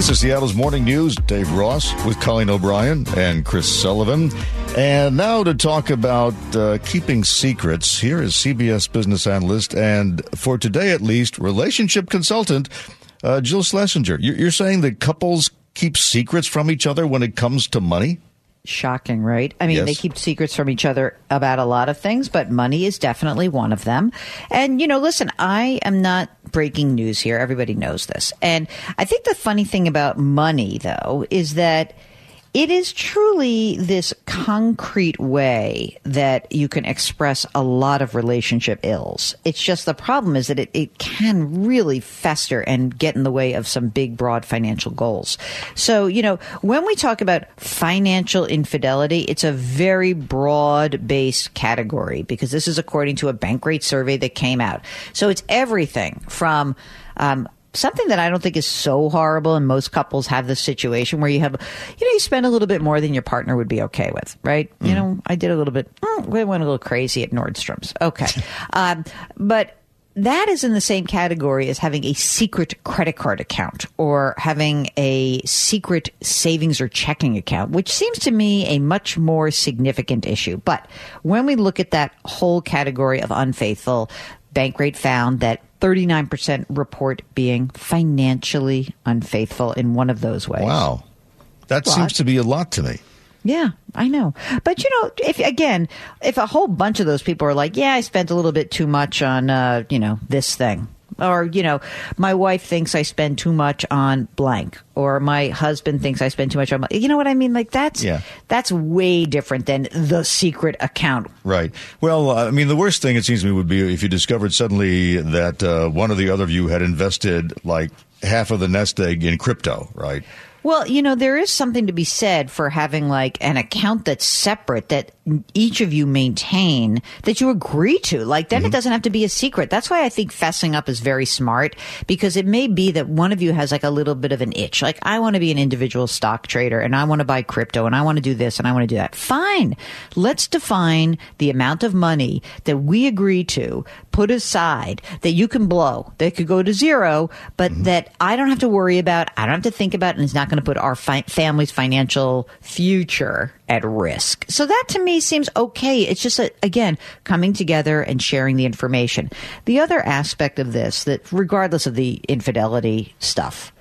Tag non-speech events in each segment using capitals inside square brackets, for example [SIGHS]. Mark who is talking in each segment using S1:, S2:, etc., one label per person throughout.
S1: This is Seattle's Morning News. Dave Ross with Colleen O'Brien and Chris Sullivan. And now to talk about uh, keeping secrets, here is CBS business analyst and, for today at least, relationship consultant uh, Jill Schlesinger. You're saying that couples keep secrets from each other when it comes to money?
S2: Shocking, right? I mean,
S1: Yes.
S2: they keep secrets from each other about a lot of things, but money is definitely one of them. And, you know, listen, I am not breaking news here. Everybody knows this. And I think the funny thing about money, though, is that it is truly this concrete way that you can express a lot of relationship ills. It's just the problem is that it, it can really fester and get in the way of some big, broad financial goals. So, you know, when we talk about financial infidelity, it's a very broad based category because this is according to a Bankrate survey that came out. So it's everything from, um, something that I don't think is so horrible, and most couples have this situation where you have, you know, you spend a little bit more than your partner would be okay with, right? You know, I did a little bit, mm, we went a little crazy at Nordstrom's. Okay. [LAUGHS] um, but that is in the same category as having a secret credit card account or having a secret savings or checking account, which seems to me a much more significant issue. But when we look at that whole category of unfaithful, Bankrate found that 39% report being financially unfaithful in one of those ways.
S1: Wow. That
S2: What?
S1: seems to be a lot to me.
S2: Yeah, I know. But you know, if again, if a whole bunch of those people are like, "Yeah, I spent a little bit too much on uh, you know, this thing." Or, you know, my wife thinks I spend too much on blank, or my husband thinks I spend too much on, you know what I mean? Like that's
S1: Yeah.
S2: that's way different than the secret account.
S1: Right. Well, I mean, the worst thing it seems to me would be if you discovered suddenly that uh, one or the other of you had invested like half of the nest egg in crypto, right?
S2: Well, you know, there is something to be said for having like an account that's separate that each of you maintain that you agree to. Like then it mm-hmm. doesn't have to be a secret. That's why I think fessing up is very smart because it may be that one of you has like a little bit of an itch. Like I want to be an individual stock trader and I want to buy crypto and I want to do this and I want to do that. Fine. Let's define the amount of money that we agree to put aside that you can blow. That could go to zero, but mm-hmm. that I don't have to worry about. I don't have to think about and it's not going to put our fi- family's financial future at risk. So that to me seems okay. It's just, a, again, coming together and sharing the information. The other aspect of this that regardless of the infidelity stuff,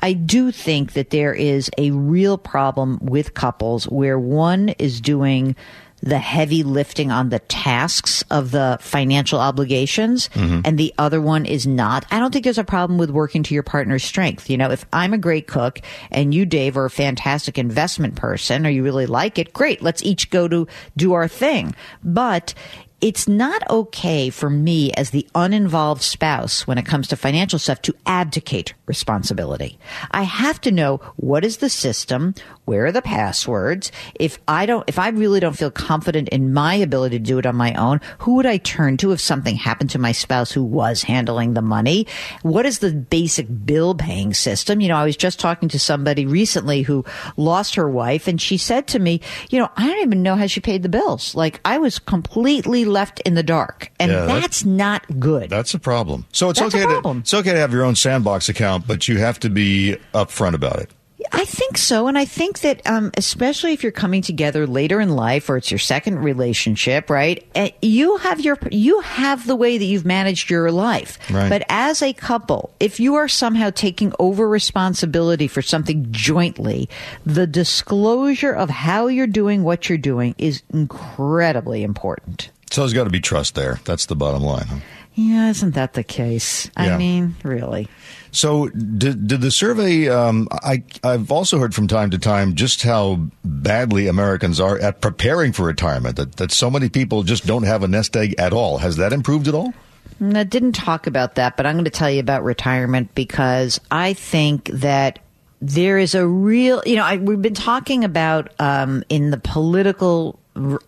S2: I do think that there is a real problem with couples where one is doing the heavy lifting on the tasks of the financial obligations mm-hmm. and the other one is not. I don't think there's a problem with working to your partner's strength. You know, if I'm a great cook and you, Dave, are a fantastic investment person or you really like it, great. Let's each go to do our thing. But it's not okay for me as the uninvolved spouse when it comes to financial stuff to abdicate responsibility. I have to know what is the system, where are the passwords. If I don't, if I really don't feel confident in my ability to do it on my own, who would I turn to if something happened to my spouse who was handling the money? What is the basic bill paying system? You know, I was just talking to somebody recently who lost her wife and she said to me, you know, I don't even know how she paid the bills. Like I was completely left in the dark and
S1: Yeah, that-
S2: that's not good.
S1: That's a problem. So it's
S2: That's
S1: okay to it's okay to have your own sandbox account, but you have to be upfront about it.
S2: I think so, and I think that um, especially if you're coming together later in life, or it's your second relationship, right? eh, You have your you have the way that you've managed your life.
S1: Right.
S2: But as a couple, if you are somehow taking over responsibility for something jointly, the disclosure of how you're doing what you're doing is incredibly important.
S1: So there's got to be trust there. That's the bottom line. Huh?
S2: Yeah, isn't that the case?
S1: Yeah.
S2: I mean, really.
S1: So did did the survey? Um, I I've also heard from time to time just how badly Americans are at preparing for retirement. That that so many people just don't have a nest egg at all. Has that improved at all?
S2: I didn't talk about that, but I'm going to tell you about retirement because I think that there is a real, you know, I, we've been talking about um, in the political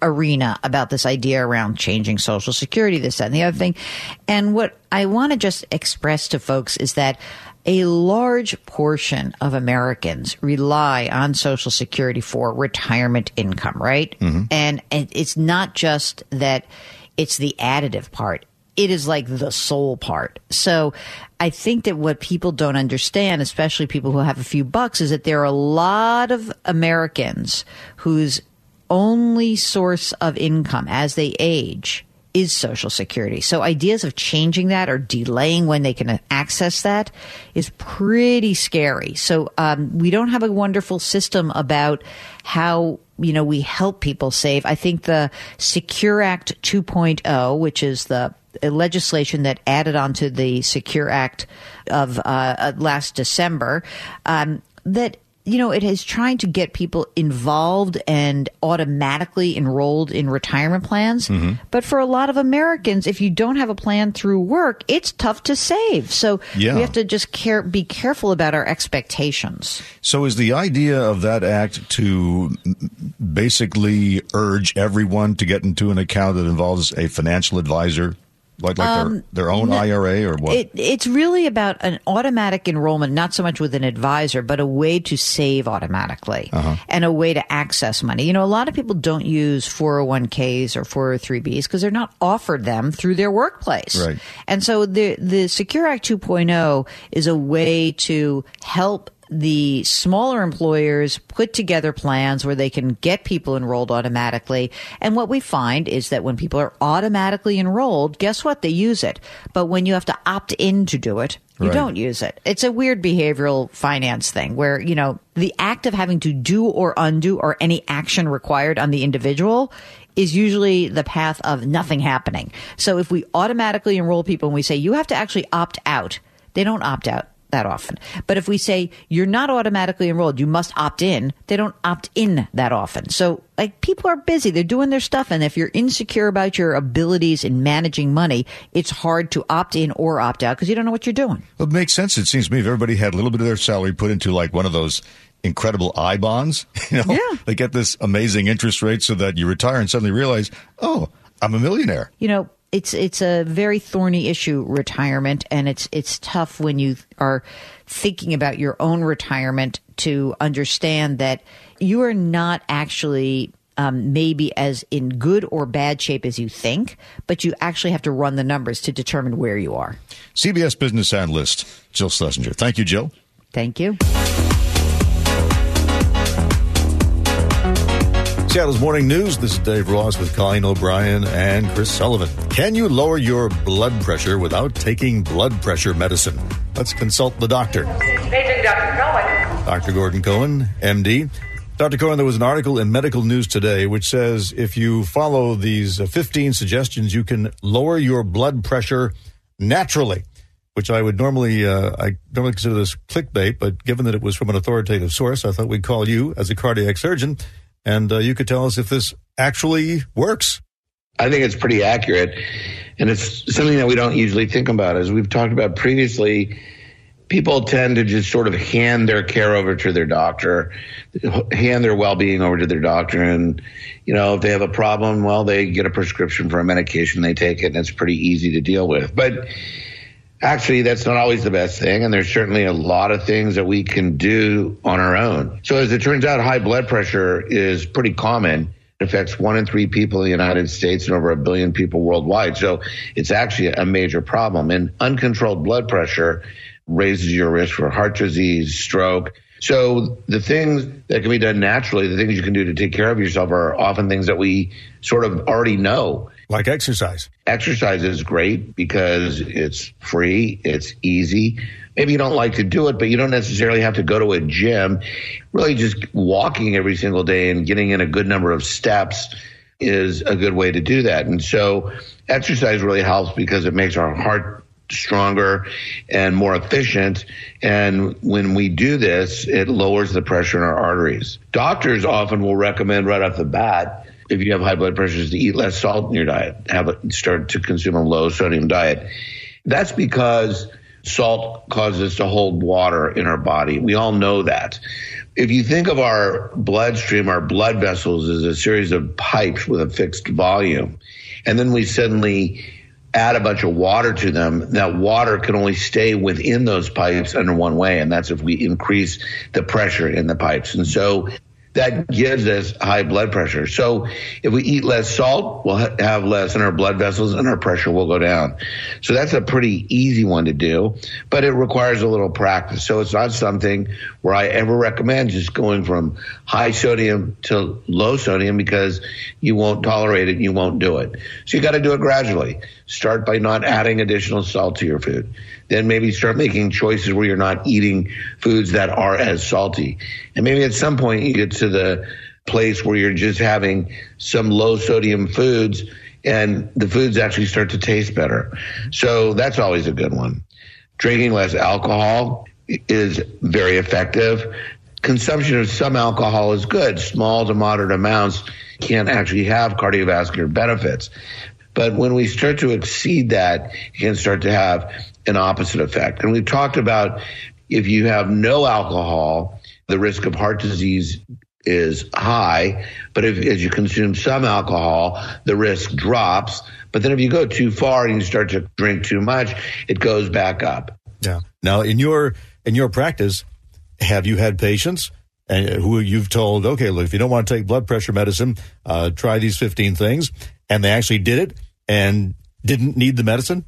S2: arena about this idea around changing Social Security, this, that, and the other thing. And what I want to just express to folks is that a large portion of Americans rely on Social Security for retirement income, right? Mm-hmm. And it- it's not just that it's the additive part. it is like the soul part. So I think that what people don't understand, especially people who have a few bucks, is that there are a lot of Americans whose only source of income as they age is Social Security. So ideas of changing that or delaying when they can access that is pretty scary. So um, we don't have a wonderful system about how you know we help people save. I think the Secure Act 2.0, which is the legislation that added onto the Secure Act of uh, last December, um, that you know, it is trying to get people involved and automatically enrolled in retirement plans. Mm-hmm. But for a lot of Americans, if you don't have a plan through work, it's tough to save. So yeah. we have to just care, be careful about our expectations.
S1: So is the idea of that act to basically urge everyone to get into an account that involves a financial advisor like like um, their, their own no, IRA or what?
S2: It, it's really about an automatic enrollment, not so much with an advisor, but a way to save automatically uh-huh. and a way to access money. You know, a lot of people don't use 401ks or 403bs because they're not offered them through their workplace.
S1: Right.
S2: And so the the Secure Act 2.0 is a way to help the smaller employers put together plans where they can get people enrolled automatically. And what we find is that when people are automatically enrolled, guess what? They use it. But when you have to opt in to do it, you right. don't use it. It's a weird behavioral finance thing where, you know, the act of having to do or undo or any action required on the individual is usually the path of nothing happening. So if we automatically enroll people and we say you have to actually opt out, they don't opt out that often. But if we say you're not automatically enrolled, you must opt in, they don't opt in that often. So like people are busy, they're doing their stuff. And if you're insecure about your abilities in managing money, it's hard to opt in or opt out because you don't know what you're doing.
S1: Well, it makes sense. It seems to me if everybody had a little bit of their salary put into like one of those incredible I bonds, [LAUGHS] you know,
S2: yeah.
S1: they get this amazing interest rate so that you retire and suddenly realize, oh, I'm a millionaire.
S2: You know, it's it's a very thorny issue retirement and it's it's tough when you are thinking about your own retirement to understand that you are not actually um, maybe as in good or bad shape as you think, but you actually have to run the numbers to determine where you are.
S1: CBS business analyst Jill Schlesinger. Thank you, Jill.
S2: Thank you.
S1: Seattle's Morning News. This is Dave Ross with Colleen O'Brien and Chris Sullivan. Can you lower your blood pressure without taking blood pressure medicine? Let's consult the doctor.
S3: Paging Dr. Cohen.
S1: Dr. Gordon Cohen, MD. Dr. Cohen, there was an article in Medical News today which says if you follow these uh, 15 suggestions, you can lower your blood pressure naturally which I would normally uh, I normally consider this clickbait, but given that it was from an authoritative source, I thought we'd call you as a cardiac surgeon and uh, you could tell us if this actually works.
S4: I think it's pretty accurate. And it's something that we don't usually think about. As we've talked about previously, people tend to just sort of hand their care over to their doctor, hand their well being over to their doctor. And, you know, if they have a problem, well, they get a prescription for a medication, they take it, and it's pretty easy to deal with. But Actually, that's not always the best thing, and there's certainly a lot of things that we can do on our own. So, as it turns out, high blood pressure is pretty common. It affects one in three people in the United States and over a billion people worldwide. So, it's actually a major problem. And uncontrolled blood pressure raises your risk for heart disease, stroke. So, the things that can be done naturally, the things you can do to take care of yourself, are often things that we sort of already know
S1: like exercise.
S4: Exercise is great because it's free, it's easy. Maybe you don't like to do it, but you don't necessarily have to go to a gym. Really, just walking every single day and getting in a good number of steps is a good way to do that. And so, exercise really helps because it makes our heart stronger and more efficient. And when we do this, it lowers the pressure in our arteries. Doctors often will recommend right off the bat if you have high blood pressure is to eat less salt in your diet, have start to consume a low sodium diet. That's because salt causes us to hold water in our body. We all know that. If you think of our bloodstream, our blood vessels as a series of pipes with a fixed volume, and then we suddenly add a bunch of water to them, that water can only stay within those pipes under one way, and that's if we increase the pressure in the pipes. And so that gives us high blood pressure. So if we eat less salt, we'll ha- have less in our blood vessels and our pressure will go down. So that's a pretty easy one to do, but it requires a little practice. So it's not something where I ever recommend just going from high sodium to low sodium because you won't tolerate it and you won't do it. So you got to do it gradually. Start by not adding additional salt to your food. Then maybe start making choices where you're not eating foods that are as salty. And maybe at some point you get to the place where you're just having some low sodium foods and the foods actually start to taste better. So that's always a good one. Drinking less alcohol is very effective. Consumption of some alcohol is good. Small to moderate amounts can actually have cardiovascular benefits. But when we start to exceed that, it can start to have an opposite effect. And we've talked about if you have no alcohol, the risk of heart disease is high. But if as you consume some alcohol, the risk drops. But then if you go too far and you start to drink too much, it goes back up.
S1: Yeah. Now, in your in your practice, have you had patients and who you've told, okay, look, if you don't want to take blood pressure medicine, uh, try these fifteen things, and they actually did it and didn't need the medicine?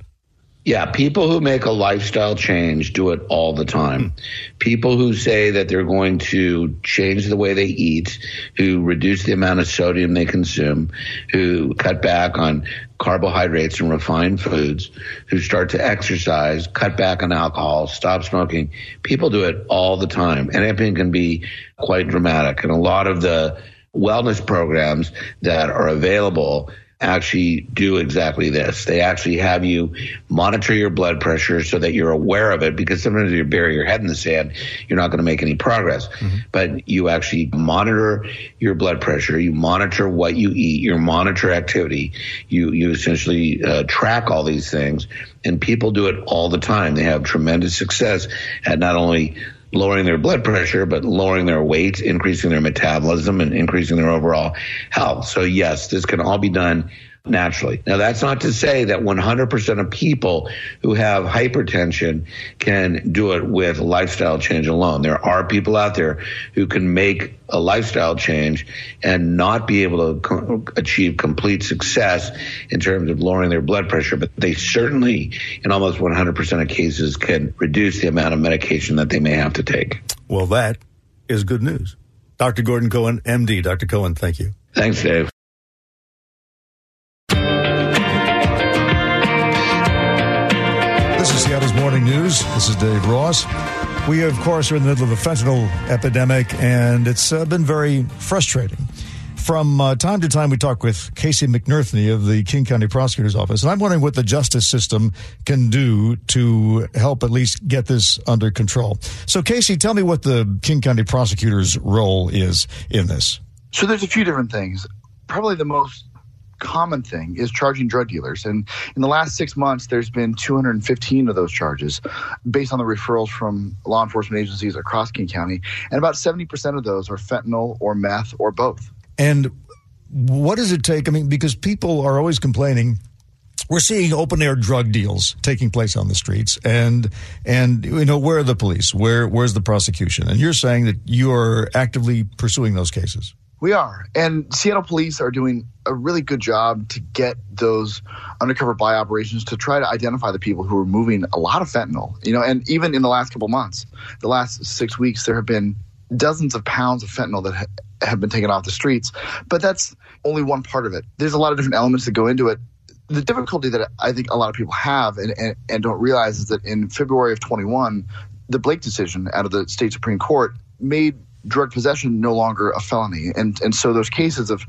S4: Yeah, people who make a lifestyle change do it all the time. Hmm. People who say that they're going to change the way they eat, who reduce the amount of sodium they consume, who cut back on carbohydrates and refined foods, who start to exercise, cut back on alcohol, stop smoking. People do it all the time. And it can be quite dramatic. And a lot of the wellness programs that are available actually do exactly this. They actually have you monitor your blood pressure so that you're aware of it because sometimes if you bury your head in the sand, you're not going to make any progress. Mm-hmm. But you actually monitor your blood pressure, you monitor what you eat, you monitor activity, you, you essentially uh, track all these things and people do it all the time. They have tremendous success at not only lowering their blood pressure, but lowering their weight, increasing their metabolism, and increasing their overall health. So, yes, this can all be done naturally. Now, that's not to say that 100% of people who have hypertension can do it with lifestyle change alone. There are people out there who can make a lifestyle change and not be able to co- achieve complete success in terms of lowering their blood pressure, but they certainly, in almost 100% of cases, can reduce the amount of medication that they may have to take.
S1: Well, that is good news. Dr. Gordon Cohen, MD. Dr. Cohen, thank you.
S4: Thanks, Dave.
S1: Morning News. This is Dave Ross. We, of course, are in the middle of a fentanyl epidemic, and it's uh, been very frustrating. From uh, time to time, we talk with Casey McNerthney of the King County Prosecutor's Office, and I'm wondering what the justice system can do to help at least get this under control. So, Casey, tell me what the King County Prosecutor's role is in this.
S5: So, there's a few different things. Probably the most common thing is charging drug dealers. And in the last six months, there's been 215 of those charges based on the referrals from law enforcement agencies across King County. And about 70% of those are fentanyl or meth or both.
S1: And what does it take? I mean, because people are always complaining we're seeing open air drug deals taking place on the streets and and you know where are the police where where's the prosecution and you're saying that you are actively pursuing those cases
S5: we are. And Seattle police are doing a really good job to get those undercover buy operations to try to identify the people who are moving a lot of fentanyl. You know, and even in the last couple months, the last six weeks, there have been dozens of pounds of fentanyl that ha- have been taken off the streets. But that's only one part of it. There's a lot of different elements that go into it. The difficulty that I think a lot of people have and, and, and don't realize is that in February of 21, the Blake decision out of the state Supreme Court made drug possession no longer a felony. And and so those cases of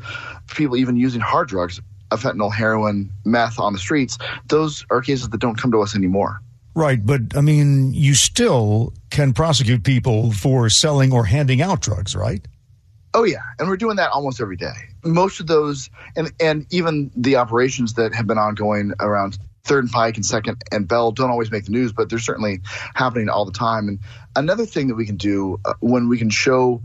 S5: people even using hard drugs, fentanyl, heroin, meth on the streets, those are cases that don't come to us anymore.
S1: Right, but I mean, you still can prosecute people for selling or handing out drugs, right?
S5: Oh yeah, and we're doing that almost every day. Most of those, and and even the operations that have been ongoing around Third and Pike and Second and Bell don't always make the news, but they're certainly happening all the time. And another thing that we can do uh, when we can show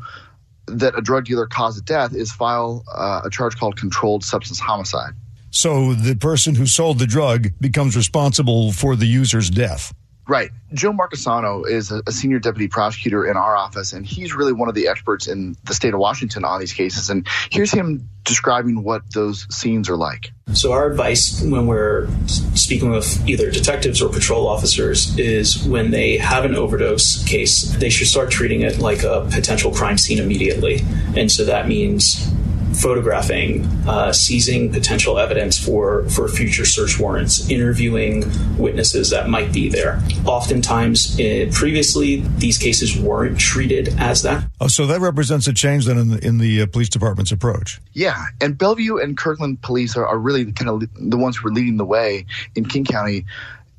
S5: that a drug dealer caused a death is file uh, a charge called controlled substance homicide.
S1: So the person who sold the drug becomes responsible for the user's death.
S5: Right. Joe Marchesano is a, senior deputy prosecutor in our office, and he's really one of the experts in the state of Washington on these cases. And here's him describing what those scenes are like.
S6: So, our advice when we're speaking with either detectives or patrol officers is when they have an overdose case, they should start treating it like a potential crime scene immediately. And so that means photographing, uh, seizing potential evidence for, for future search warrants, interviewing witnesses that might be there. Oftentimes, uh, previously, these cases weren't treated as that.
S1: Oh, so that represents a change then in the, in the uh, police department's approach.
S5: Yeah, and Bellevue and Kirkland police are, are really kind of the ones who are leading the way in King County,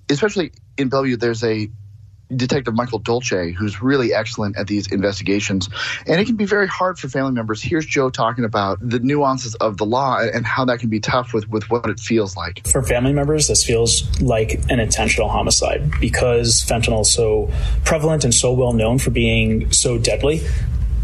S5: especially in Bellevue. There's a Detective Michael Dolce, who's really excellent at these investigations. And it can be very hard for family members. Here's Joe talking about the nuances of the law and how that can be tough with, with what it feels like.
S6: For family members, this feels like an intentional homicide because fentanyl is so prevalent and so well known for being so deadly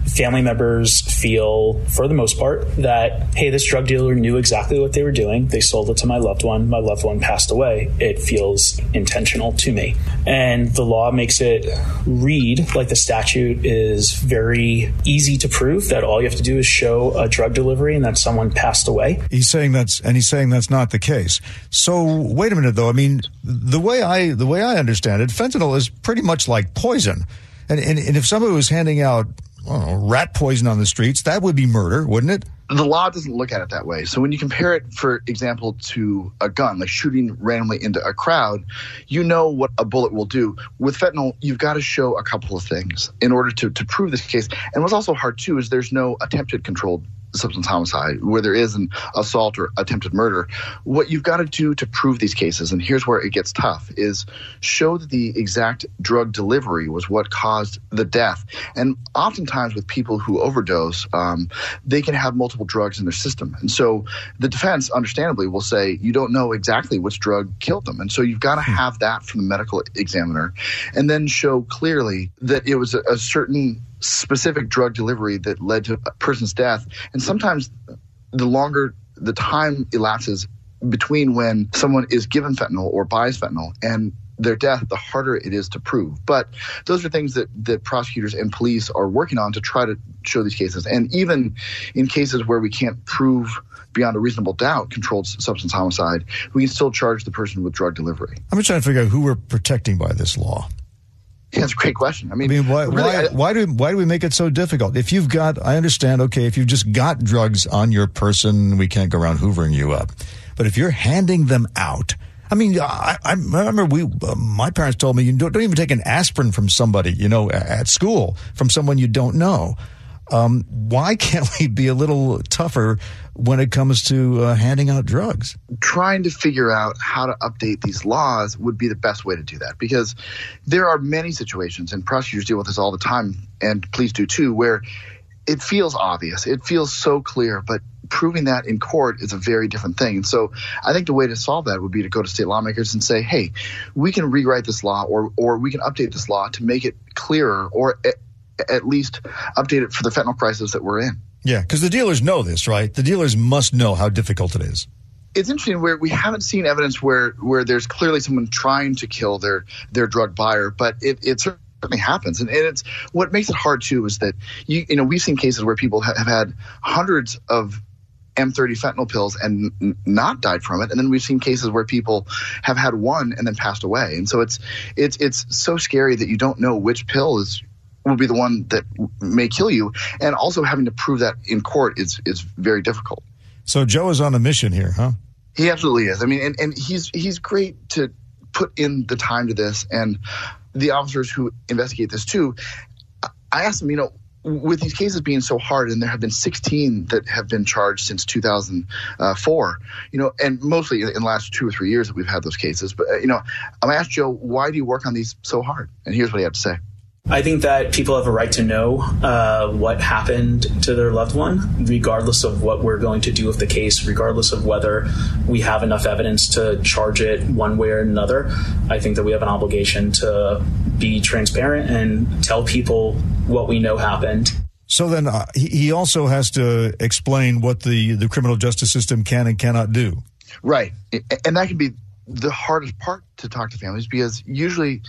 S6: family members feel, for the most part, that, hey, this drug dealer knew exactly what they were doing. They sold it to my loved one. My loved one passed away. It feels intentional to me. And the law makes it read like the statute is very easy to prove that all you have to do is show a drug delivery and that someone passed away.
S1: He's saying that's, and he's saying that's not the case. So wait a minute though. I mean, the way I, the way I understand it, fentanyl is pretty much like poison. And, and, and if somebody was handing out know, rat poison on the streets, that would be murder, wouldn't it?
S5: The law doesn't look at it that way. So when you compare it, for example, to a gun, like shooting randomly into a crowd, you know what a bullet will do. With fentanyl, you've got to show a couple of things in order to, to prove this case. And what's also hard too is there's no attempted controlled substance homicide, where there is an assault or attempted murder, what you've got to do to prove these cases, and here's where it gets tough, is show that the exact drug delivery was what caused the death. And oftentimes with people who overdose, um, they can have multiple drugs in their system. And so the defense, understandably, will say you don't know exactly which drug killed them. And so you've got to hmm. have that from the medical examiner and then show clearly that it was a, a certain specific drug delivery that led to a person's death. And sometimes the longer the time elapses between when someone is given fentanyl or buys fentanyl and their death, the harder it is to prove. But those are things that, that prosecutors and police are working on to try to show these cases. And even in cases where we can't prove beyond a reasonable doubt controlled substance homicide, we can still charge the person with drug delivery.
S1: I'm just trying to figure out who we're protecting by this law.
S5: That's a great question. I mean,
S1: I mean why, really, why, I, why, do why do we make it so difficult? If you've got, I understand. Okay, if you've just got drugs on your person, we can't go around hoovering you up. But if you're handing them out, I mean, I, I remember we, uh, my parents told me you don't, don't even take an aspirin from somebody, you know, at school from someone you don't know. Um, why can't we be a little tougher when it comes to uh, handing out drugs?
S5: Trying to figure out how to update these laws would be the best way to do that because there are many situations, and prosecutors deal with this all the time, and police do too, where it feels obvious. It feels so clear, but proving that in court is a very different thing. And so I think the way to solve that would be to go to state lawmakers and say, hey, we can rewrite this law or, or we can update this law to make it clearer or at least update it for the fentanyl crisis that we're in.
S1: Yeah, because the dealers know this, right? The dealers must know how difficult it is.
S5: It's interesting where we haven't seen evidence where where there's clearly someone trying to kill their their drug buyer, but it, it certainly happens, and, and it's what makes it hard too is that you you know we've seen cases where people have had hundreds of M30 fentanyl pills and n- not died from it. And then we've seen cases where people have had one and then passed away. And so it's it's it's so scary that you don't know which pill is will be the one that may kill you. And also having to prove that in court is is very difficult.
S1: So Joe is on a mission here, huh?
S5: He absolutely is. I mean, and, and he's he's great to put in the time to this, and the officers who investigate this too. I asked him, you know, with these cases being so hard, and there have been 16 that have been charged since 2004, you know, and mostly in the last two or three years that we've had those cases. But, uh, you know, I asked Joe, why do you work on these so hard? And here's what he had to say.
S6: I think that people have a right to know uh, what happened to their loved one, regardless of what we're going to do with the case, regardless of whether we have enough evidence to charge it one way or another. I think that we have an obligation to be transparent and tell people what we know happened.
S1: So then uh, he also has to explain what the, the criminal justice system can and cannot do.
S5: Right. And that can be the hardest part to talk to families because usually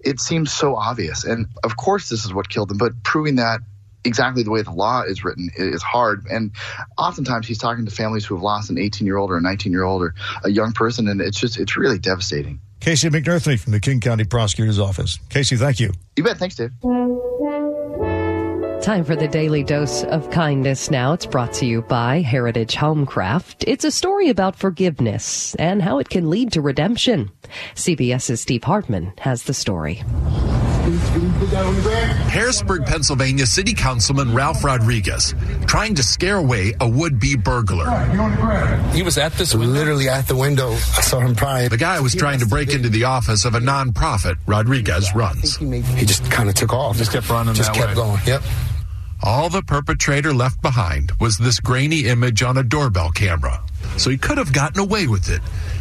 S5: it seems so obvious. And of course, this is what killed them, but proving that exactly the way the law is written is hard. And oftentimes he's talking to families who have lost an 18 year old or a 19 year old or a young person. And it's just, it's really devastating.
S1: Casey McNerthney from the King County Prosecutor's Office. Casey, thank you.
S5: You bet. Thanks, Dave.
S7: Time for the daily dose of kindness now. It's brought to you by Heritage Homecraft. It's a story about forgiveness and how it can lead to redemption. CBS's Steve Hartman has the story.
S8: Harrisburg, Pennsylvania City Councilman Ralph Rodriguez trying to scare away a would be burglar.
S9: He was at this window.
S10: Literally at the window. I saw him prying.
S8: The guy was trying to break into the office of a nonprofit Rodriguez runs.
S10: He just kind of took off.
S9: Just kept running
S10: Just
S9: that
S10: kept
S9: way.
S10: going. Yep.
S8: All the perpetrator left behind was this grainy image on a doorbell camera. So he could have gotten away with it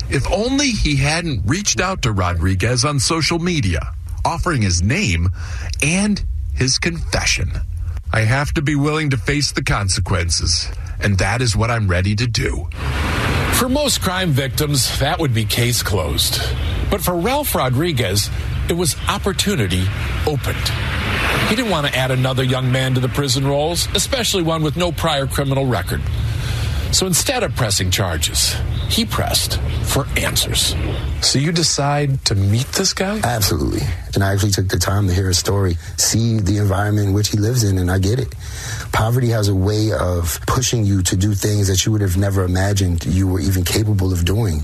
S8: if only he hadn't reached out to Rodriguez on social media, offering his name and his confession. I have to be willing to face the consequences, and that is what I'm ready to do.
S9: For most crime victims, that would be case closed. But for Ralph Rodriguez, it was opportunity opened. He didn't want to add another young man to the prison rolls, especially one with no prior criminal record. So instead of pressing charges, he pressed for answers. So you decide to meet this guy?
S10: Absolutely. And I actually took the time to hear his story, see the environment in which he lives in, and I get it. Poverty has a way of pushing you to do things that you would have never imagined you were even capable of doing.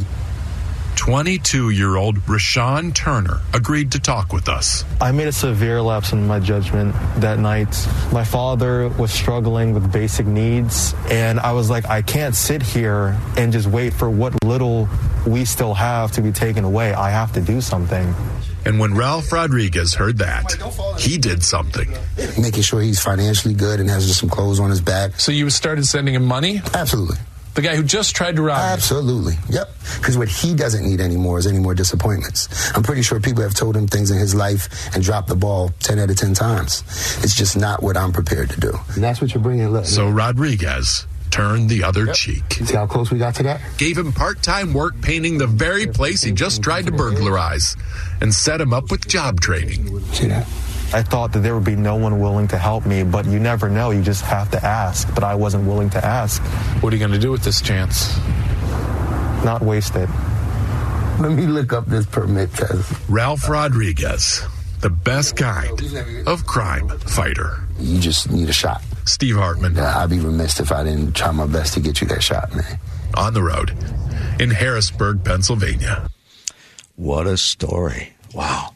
S8: 22 year old Rashawn Turner agreed to talk with us.
S11: I made a severe lapse in my judgment that night. My father was struggling with basic needs, and I was like, I can't sit here and just wait for what little we still have to be taken away. I have to do something.
S8: And when Ralph Rodriguez heard that, he did something.
S10: Making sure he's financially good and has just some clothes on his back.
S9: So you started sending him money?
S10: Absolutely.
S9: The guy who just tried to rob you?
S10: Absolutely. Yep. Because what he doesn't need anymore is any more disappointments. I'm pretty sure people have told him things in his life and dropped the ball 10 out of 10 times. It's just not what I'm prepared to do. And that's what you're bringing. Look,
S8: So Rodriguez turned the other cheek.
S10: see how close we got to that?
S8: Gave him part time work painting the very place he just tried to burglarize and set him up with job training.
S10: See that?
S11: I thought that there would be no one willing to help me, but you never know. You just have to ask. But I wasn't willing to ask,
S9: What are you going to do with this chance?
S11: not waste it.
S10: Let me look up this permit test.
S8: Ralph Rodriguez, the best kind of crime fighter.
S10: You just need a shot.
S8: Steve Hartman
S10: I'd be remiss if I didn't try my best to get you that shot, man.
S8: on the road in Harrisburg, Pennsylvania.
S1: What a story. Wow.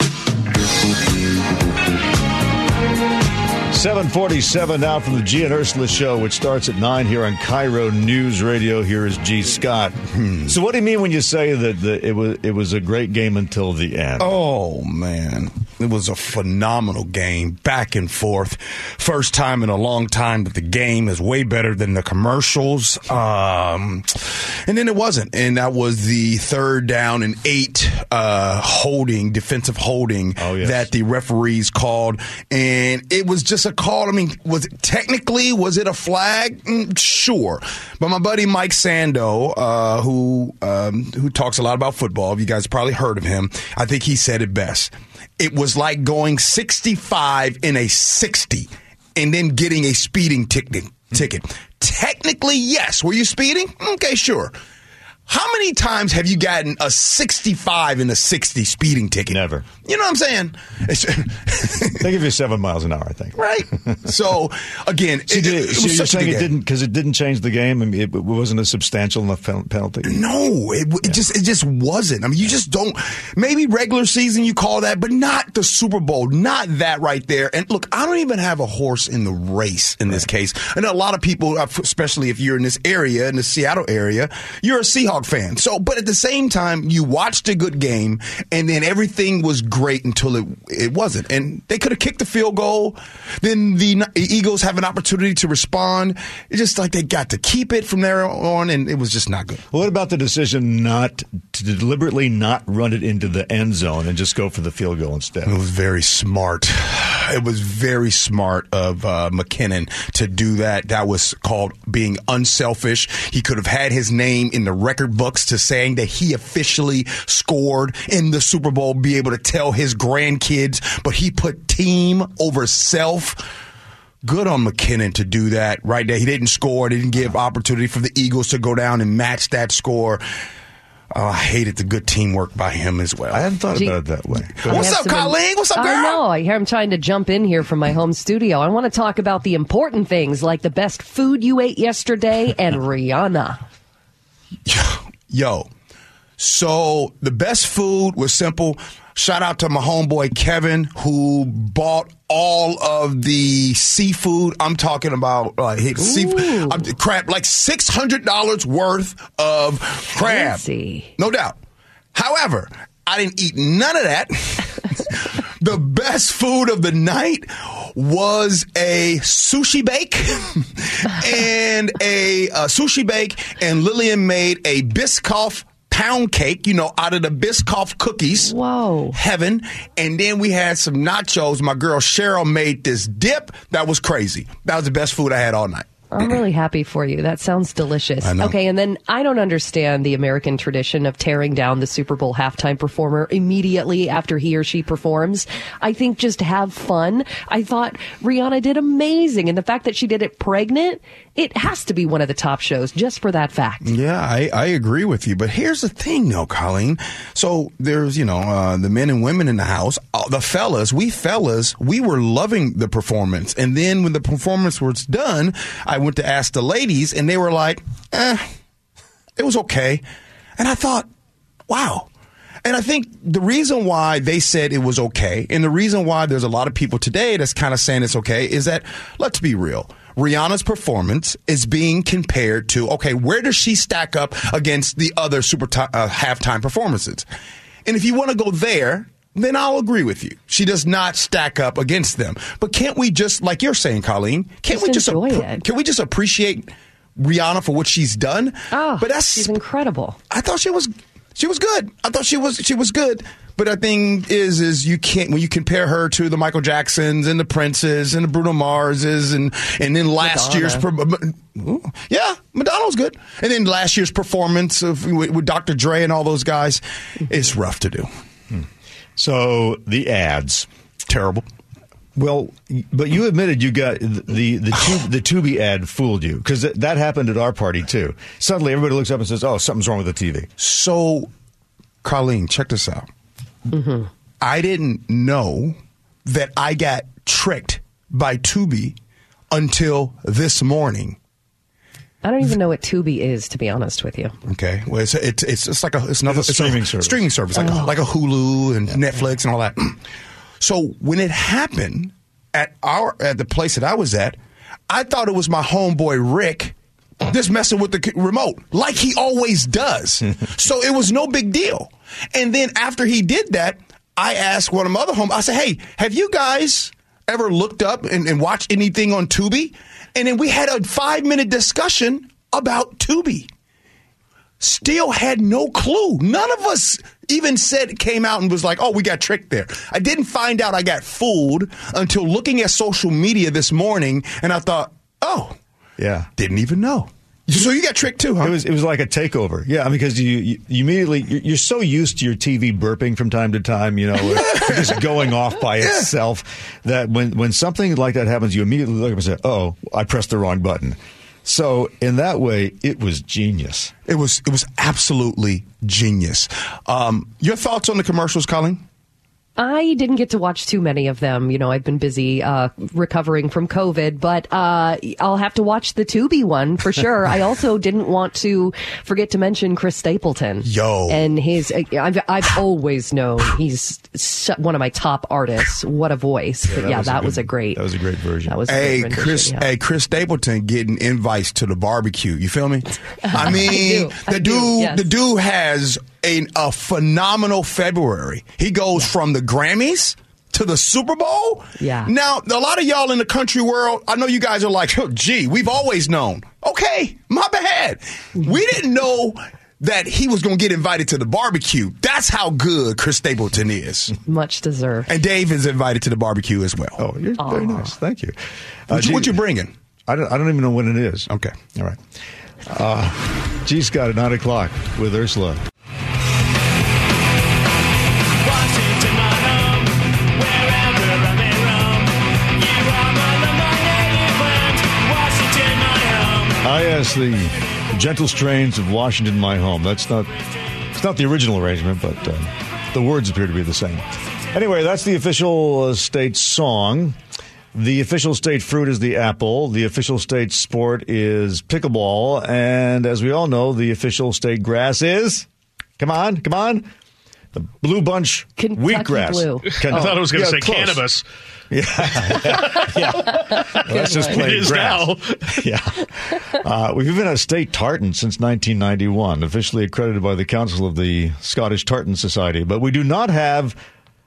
S1: 747 now from the Gee and Ursula show, which starts at 9 here on KIRO News Radio. Here is Gee Scott. So what do you mean when you say that the, it was it was a great game until the end?
S12: Oh man, it was a phenomenal game, back and forth. First time in a long time that the game is way better than the commercials. Um, and then it wasn't, and that was the third down and eight uh, holding, defensive holding
S1: Oh, yes.
S12: that the referees called, and it was just a call. I mean, was it technically was it a flag? Mm, sure, but my buddy Mike Sando, uh, who um, who talks a lot about football, you guys probably heard of him. I think he said it best. It was like going 65 in a 60 and then getting a speeding ticket. Ticket. Technically, yes. Were you speeding? Okay, sure. How many times have you gotten a 65 in a 60 speeding ticket?
S1: Never.
S12: You know what I'm saying?
S1: They give you seven miles an hour, I think.
S12: right? So again,
S1: So,
S12: it, it- it
S1: so you're saying it didn't because it didn't change the game and it, it wasn't a substantial enough penalty.
S12: No, it, it just it just wasn't. I mean, you just don't. Maybe regular season you call that, but not the Super Bowl. Not that right there. And look, I don't even have a horse in the race in this case. And a lot of people, uh, especially if you're in this area, in the Seattle area, you're a Seahawk fan. So, but at the same time, you watched a good game, and then everything was great until it it wasn't. And they could have kicked the field goal. Then the Eagles have an opportunity to respond. It's just like they got to keep it from there on, and it was just not good.
S1: What about the decision not to deliberately not run it into the end zone and just go for the field goal instead?
S12: It was very smart. It was very smart of uh, McKinnon to do that. That was called being unselfish. He could have had his name in the record books to saying that he officially scored in the Super Bowl, be able to tell his grandkids, but he put team over self. Good on McKinnon to do that right there. He didn't score, didn't give opportunity for the Eagles to go down and match that score. Oh, I hated the good teamwork by him as well.
S1: I hadn't thought
S7: Gee.
S1: about it that way.
S12: What's up,
S7: some-
S12: Colleen? What's up, girl?
S7: I know. I hear I'm trying to jump in here from my home studio. I want to talk about the important things like the best food you ate yesterday [LAUGHS] and Rihanna.
S12: Yo, so the best food was simple. Shout out to my homeboy Kevin who bought all of the seafood. I'm talking about uh, his seafood, uh, crab, like six hundred dollars worth of crab,
S7: Fancy.
S12: no doubt. However, I didn't eat none of that. [LAUGHS] the best food of the night was a sushi bake [LAUGHS] and a uh, sushi bake and Lillian made a Biscoff pound cake, you know, out of the Biscoff cookies.
S7: Whoa.
S12: Heaven. And then we had some nachos. My girl Cheryl made this dip. That was crazy. That was the best food I had all night.
S7: I'm really happy for you. That sounds delicious.
S12: I know.
S7: Okay, and then I don't understand the American tradition of tearing down the Super Bowl halftime performer immediately after he or she performs. I think just have fun. I thought Rihanna did amazing, and the fact that she did it pregnant, it has to be one of the top shows just for that fact.
S12: Yeah, I, I agree with you. But here's the thing, though, Colleen. So there's, you know, uh, the men and women in the house, uh, the fellas, we fellas, we were loving the performance. And then when the performance was done, I went to ask the ladies, and they were like, eh, it was okay. And I thought, wow. And I think the reason why they said it was okay, and the reason why there's a lot of people today that's kind of saying it's okay, is that let's be real. Rihanna's performance is being compared to okay, where does she stack up against the other super ti uh, halftime performances? And if you want to go there, then I'll agree with you. She does not stack up against them. But can't we just, like you're saying, Colleen, can't
S7: Just
S12: we just
S7: enjoy
S12: appre-
S7: it.
S12: can we just appreciate Rihanna for what she's done?
S7: Oh,
S12: but that's
S7: she's incredible.
S12: I thought she was she was good. I thought she was she was good. But the thing is, is you can't when you compare her to the Michael Jacksons and the Princes and the Bruno Marses and and then last
S7: Madonna.
S12: year's per- yeah Madonna was good and then last year's performance of with, with Dr. Dre and all those guys, it's rough to do. Hmm.
S1: So the ads.
S12: Terrible.
S1: Well, but you admitted you got the the [SIGHS] tube, the Tubi ad fooled you because that happened at our party too. Suddenly, everybody looks up and says, "Oh, something's wrong with the TV."
S12: So, Colleen, check this out. Mm-hmm. I didn't know that I got tricked by Tubi until this morning.
S7: I don't even know what Tubi is, to be honest with you.
S12: Okay, well, it's it's it's, it's like a it's another
S1: It's a streaming service.
S12: streaming service like oh. like a Hulu and Netflix and all that. [CLEARS THROAT] so when it happened at our at the place that I was at, I thought it was my homeboy Rick just messing with the remote like he always does. [LAUGHS] so it was no big deal. And then after he did that, I asked one of my other home. I said, "Hey, have you guys ever looked up and, and watched anything on Tubi?" And then we had a five minute discussion about Tubi still had no clue. None of us even said came out and was like, "Oh, we got tricked there." I didn't find out I got fooled until looking at social media this morning, and I thought, "Oh,
S1: Yeah.
S12: didn't even know." So you got tricked too, huh?
S1: It was it was like a takeover. Yeah, I mean, because you, you, you immediately you're, you're so used to your TV burping from time to time, you know, [LAUGHS] just going off by itself. That when when something like that happens, you immediately look up and say, "Oh, I pressed the wrong button." So in that way, it was genius.
S12: It was it was absolutely genius. Um, your thoughts on the commercials, Colleen?
S7: I didn't get to watch too many of them. You know, I've been busy uh, recovering from COVID, but uh, I'll have to watch the Tubi one for [LAUGHS] sure. I also didn't want to forget to mention Chris Stapleton.
S12: Yo.
S7: and his uh, I've I've always known he's one of my top artists. What a voice! But yeah, that, was,
S1: good-
S7: a great.
S1: That was a great version.
S7: That was a
S12: Hey,
S7: great rendition,
S12: Chris.
S7: yeah.
S12: Hey, Chris Stapleton getting invites to the barbecue. You feel me? [LAUGHS] I mean.
S7: I
S12: the
S7: do,
S12: dude,
S7: yes.
S12: the dude has a, a phenomenal February. He goes from the Grammys to the Super Bowl.
S7: Yeah.
S12: Now, a lot of y'all in the country world, I know you guys are like, oh, gee, we've always known. Okay, my bad. We didn't know. That he was going to get invited to the barbecue. That's how good Chris Stapleton is.
S7: Much deserved.
S12: And Dave is invited to the barbecue as well.
S1: Oh, you're very nice. Thank you.
S12: what, you,
S1: gee,
S12: what you bringing?
S1: I don't. I don't even know what it is.
S12: Okay.
S1: All right. Uh, Gee Scott at 9 o'clock with Ursula. I asked the gentle strains of Washington, my home. That's not it's not the original arrangement, but uh, the words appear to be the same. Anyway, that's the official uh, state song. The official state fruit is the apple. The official state sport is pickleball, and as we all know, the official state grass is come on, come on, the blue bunch
S7: Kentucky
S1: wheatgrass.
S7: blue.
S1: Ken-
S13: I thought I was going to
S1: Yeah,
S13: say
S1: close.
S13: cannabis.
S1: Let's [LAUGHS] [LAUGHS] just
S13: It
S1: play
S13: is
S1: grass.
S13: now. [LAUGHS]
S1: yeah. Uh, we've even had a state tartan since 1991, officially accredited by the Council of the Scottish Tartan Society. But we do not have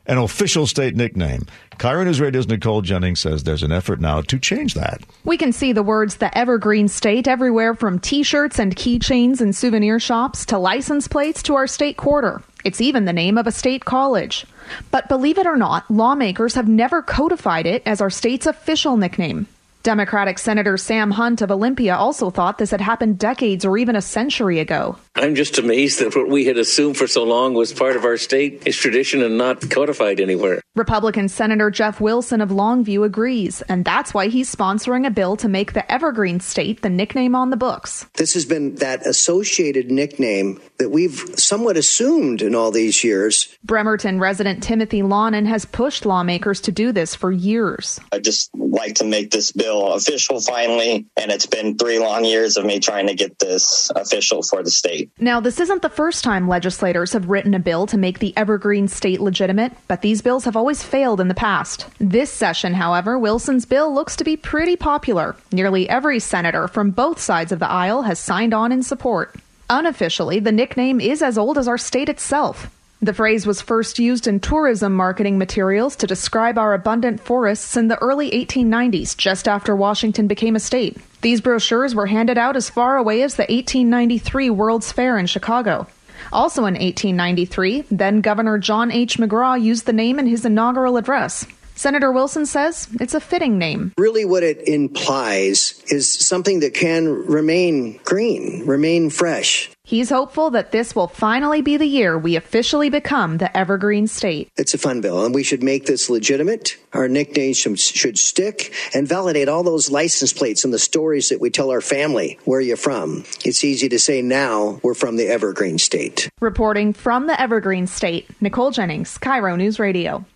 S1: an official state nickname. KIRO News Radio's Nicole Jennings says there's an effort now to change that.
S14: We can see the words the Evergreen State everywhere from t shirts and keychains and souvenir shops to license plates to our state quarter. It's even the name of a state college. But believe it or not, lawmakers have never codified it as our state's official nickname. Democratic Senator Sam Hunt of Olympia also thought this had happened decades or even a century ago.
S15: I'm just amazed that what we had assumed for so long was part of our state is tradition and not codified anywhere.
S14: Republican Senator Jeff Wilson of Longview agrees, and that's why he's sponsoring a bill to make the Evergreen State the nickname on the books.
S16: This has been that associated nickname that we've somewhat assumed in all these years.
S14: Bremerton resident Timothy Lonan has pushed lawmakers to do this for years.
S17: I just like to make this bill official finally, and it's been three long years of me trying to get this official for the state.
S14: Now, this isn't the first time legislators have written a bill to make the Evergreen State legitimate, but these bills have always failed in the past. This session, however, Wilson's bill looks to be pretty popular. Nearly every senator from both sides of the aisle has signed on in support. Unofficially, the nickname is as old as our state itself. The phrase was first used in tourism marketing materials to describe our abundant forests in the early 1890s, just after Washington became a state. These brochures were handed out as far away as the 1893 World's Fair in Chicago. Also in 1893, then Governor John H. McGraw used the name in his inaugural address. Senator Wilson says it's a fitting name.
S16: Really, what it implies is something that can remain green, remain fresh.
S14: He's hopeful that this will finally be the year we officially become the Evergreen State.
S16: It's a fun bill, and we should make this legitimate. Our nicknames should, should stick and validate all those license plates and the stories that we tell our family. Where are you from? It's easy to say now we're from the Evergreen State.
S14: Reporting from the Evergreen State, Nicole Jennings, KIRO News Radio.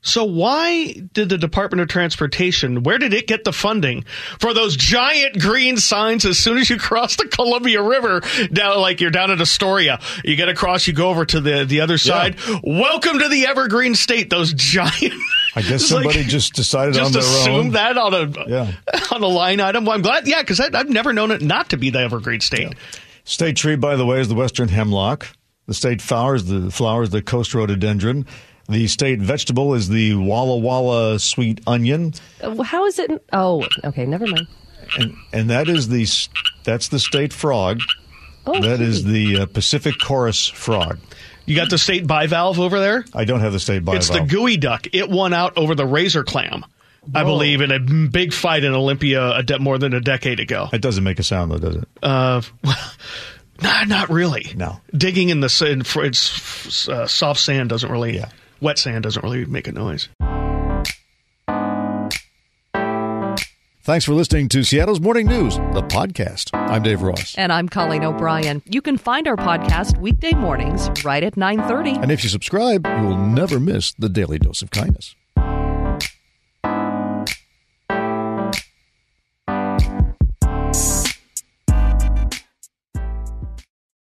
S13: So why did the Department of Transportation, where did it get the funding for those giant green signs as soon as you cross the Columbia River down like you're down at Astoria. You get across, you go over to the the other side. Welcome to the Evergreen State. Those giant
S1: I guess [LAUGHS]
S13: It's like-
S1: somebody just decided
S13: just
S1: on their
S13: assume
S1: own.
S13: that on a
S1: Yeah.
S13: on a line item. Well, I'm glad, yeah, because I've never known it not to be the Evergreen State.
S1: State tree, by the way, is the western hemlock. The state flower is the flower is the coast rhododendron. The state vegetable is the Walla Walla sweet onion,
S7: Uh, How is it? Oh, okay, never mind.
S1: and and that is the that's the state frog.
S7: Oh,
S1: that is
S7: gee.
S1: the uh, Pacific chorus frog.
S13: You got the state bivalve over there.
S1: I don't have the state bivalve.
S13: It's the geoduck. It won out over the razor clam, I believe, in a big fight in Olympia a de- more than a decade ago.
S1: It doesn't make a sound though, does it?
S13: Uh, [LAUGHS] nah, not really.
S1: No.
S13: Digging in the sand, it's uh, soft sand doesn't really, wet sand doesn't really make a noise.
S1: Thanks for listening to Seattle's Morning News, the podcast. I'm Dave Ross.
S7: And I'm Colleen O'Brien. You can find our podcast weekday mornings right at 9:30.
S1: And if you subscribe, you will never miss the daily dose of kindness.